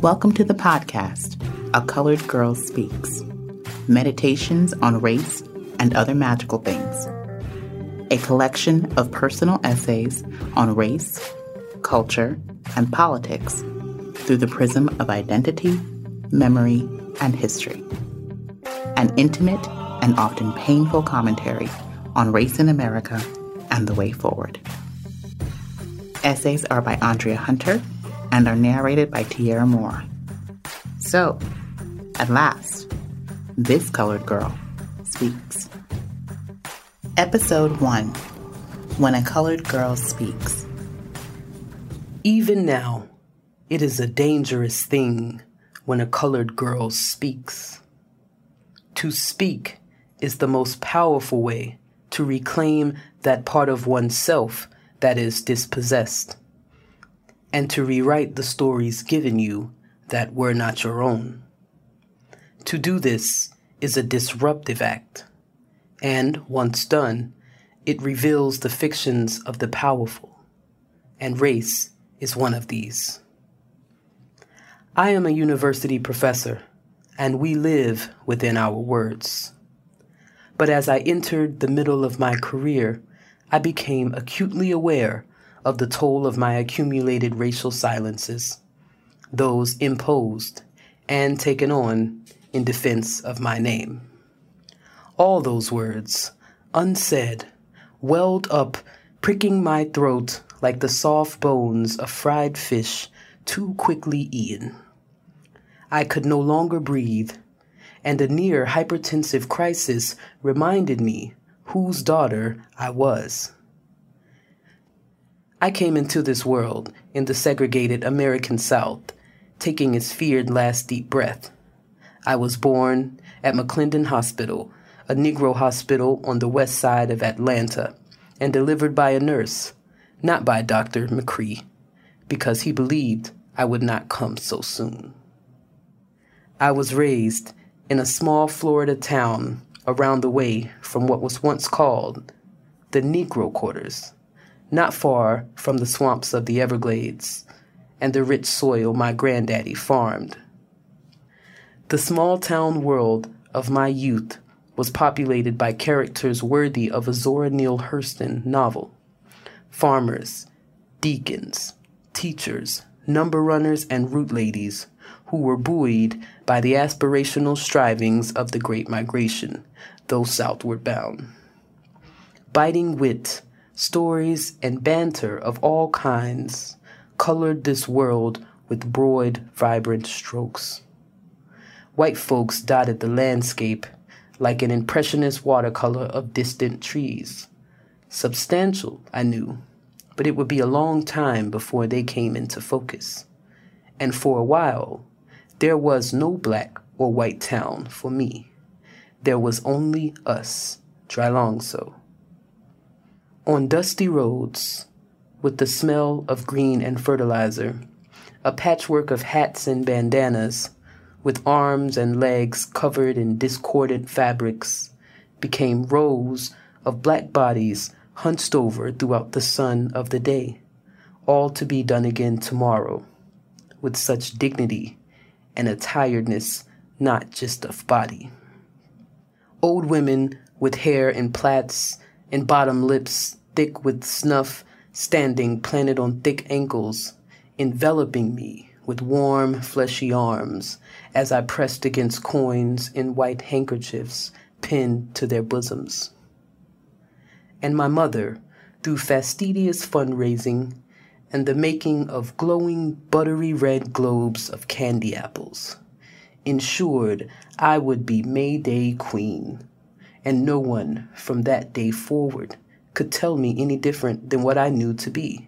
Welcome to the podcast, A Colored Girl Speaks Meditations on Race and Other Magical Things. A collection of personal essays on race, culture, and politics through the prism of identity, memory, and history. An intimate and often painful commentary on race in America and the way forward. Essays are by Andrea Hunter and are narrated by Tiera Moore. So, at last, this colored girl speaks. Episode 1 When a Colored Girl Speaks. Even now, it is a dangerous thing when a colored girl speaks. To speak is the most powerful way to reclaim that part of oneself that is dispossessed and to rewrite the stories given you that were not your own. To do this is a disruptive act, and once done, it reveals the fictions of the powerful, and race is one of these. I am a university professor, and we live within our words. But as I entered the middle of my career, I became acutely aware of the toll of my accumulated racial silences, those imposed and taken on in defense of my name. All those words, unsaid, welled up, pricking my throat like the soft bones of fried fish too quickly eaten. I could no longer breathe, and a near hypertensive crisis reminded me whose daughter I was. I came into this world in the segregated American South, taking its feared last deep breath. I was born at McClendon Hospital, a Negro hospital on the west side of Atlanta, and delivered by a nurse, not by Dr. McCree, because he believed I would not come so soon. I was raised in a small Florida town around the way from what was once called the Negro Quarters not far from the swamps of the Everglades and the rich soil my granddaddy farmed. The small town world of my youth was populated by characters worthy of a Zora Neale Hurston novel farmers, deacons, teachers, number runners, and root ladies who were buoyed by the aspirational strivings of the Great Migration, though southward bound. Biting wit, stories, and banter of all kinds colored this world with broad, vibrant strokes. White folks dotted the landscape like an impressionist watercolor of distant trees. Substantial, I knew, but it would be a long time before they came into focus. And for a while, there was no black or white town for me. There was only us, Drylongso on dusty roads with the smell of green and fertilizer, a patchwork of hats and bandanas with arms and legs covered in discordant fabrics became rows of black bodies hunched over throughout the sun of the day, all to be done again tomorrow, with such dignity and a tiredness not just of body. Old women with hair in plaits and bottom lips thick with snuff, standing planted on thick ankles, enveloping me with warm, fleshy arms as I pressed against coins in white handkerchiefs pinned to their bosoms. And my mother, through fastidious fundraising and the making of glowing buttery red globes of candy apples, ensured I would be May Day Queen, and no one from that day forward could tell me any different than what I knew to be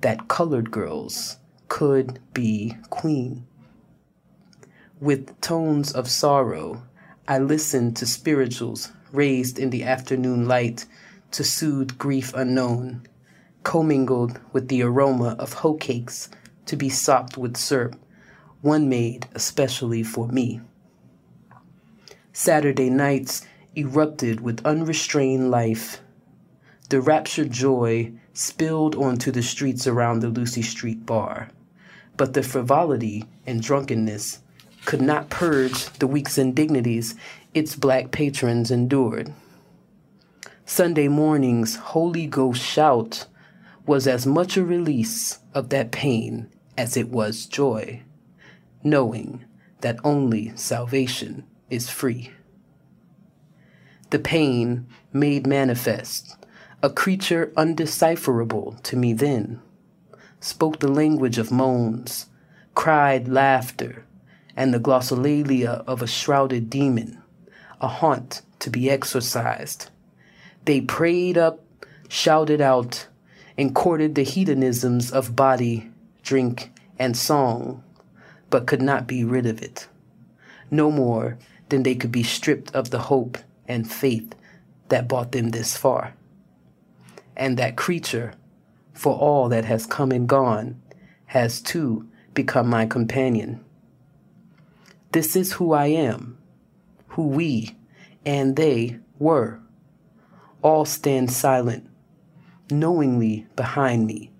that colored girls could be queen. With tones of sorrow, I listened to spirituals raised in the afternoon light to soothe grief unknown, commingled with the aroma of hoe cakes to be sopped with syrup, one made especially for me. Saturday nights erupted with unrestrained life the raptured joy spilled onto the streets around the Lucy Street bar. But the frivolity and drunkenness could not purge the week's indignities its black patrons endured. Sunday morning's Holy Ghost shout was as much a release of that pain as it was joy, knowing that only salvation is free. The pain made manifest, a creature undecipherable to me then, spoke the language of moans, cried laughter, and the glossolalia of a shrouded demon, a haunt to be exorcised. They prayed up, shouted out, and courted the hedonisms of body, drink, and song, but could not be rid of it. No more than they could be stripped of the hope and faith that brought them this far. And that creature, for all that has come and gone, has too become my companion. This is who I am, who we and they were. All stand silent, knowingly behind me,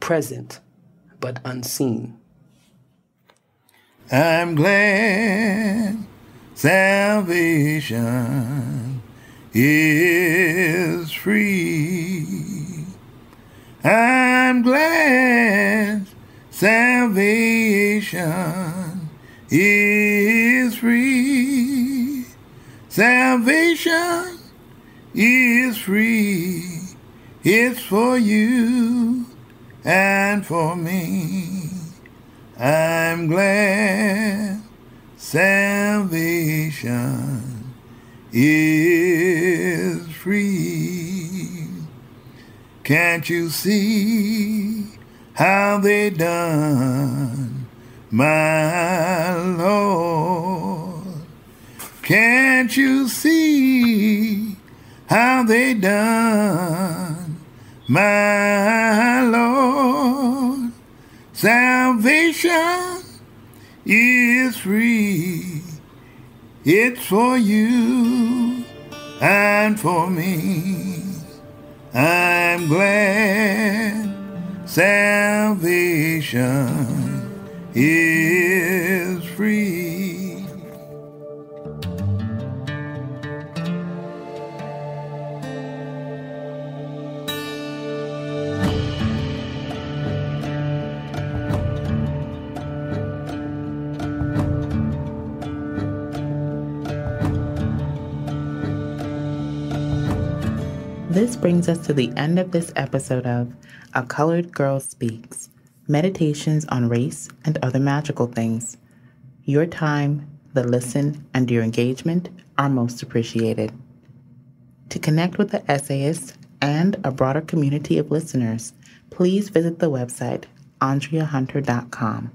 present but unseen. I'm glad salvation is free. I'm glad salvation is free. Salvation is free. It's for you and for me. I'm glad salvation is Can't you see how they done, my Lord? Can't you see how they done, my Lord? Salvation is free. It's for you and for me. I'm glad salvation is free. This brings us to the end of this episode of A Colored Girl Speaks Meditations on Race and Other Magical Things. Your time, the listen, and your engagement are most appreciated. To connect with the essayist and a broader community of listeners, please visit the website andreahunter.com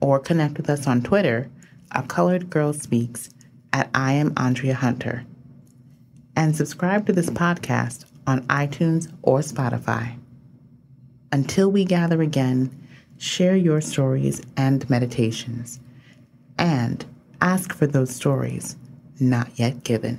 or connect with us on Twitter, A Colored Girl Speaks, at I am Andrea Hunter and subscribe to this podcast on iTunes or Spotify. Until we gather again, share your stories and meditations, and ask for those stories not yet given.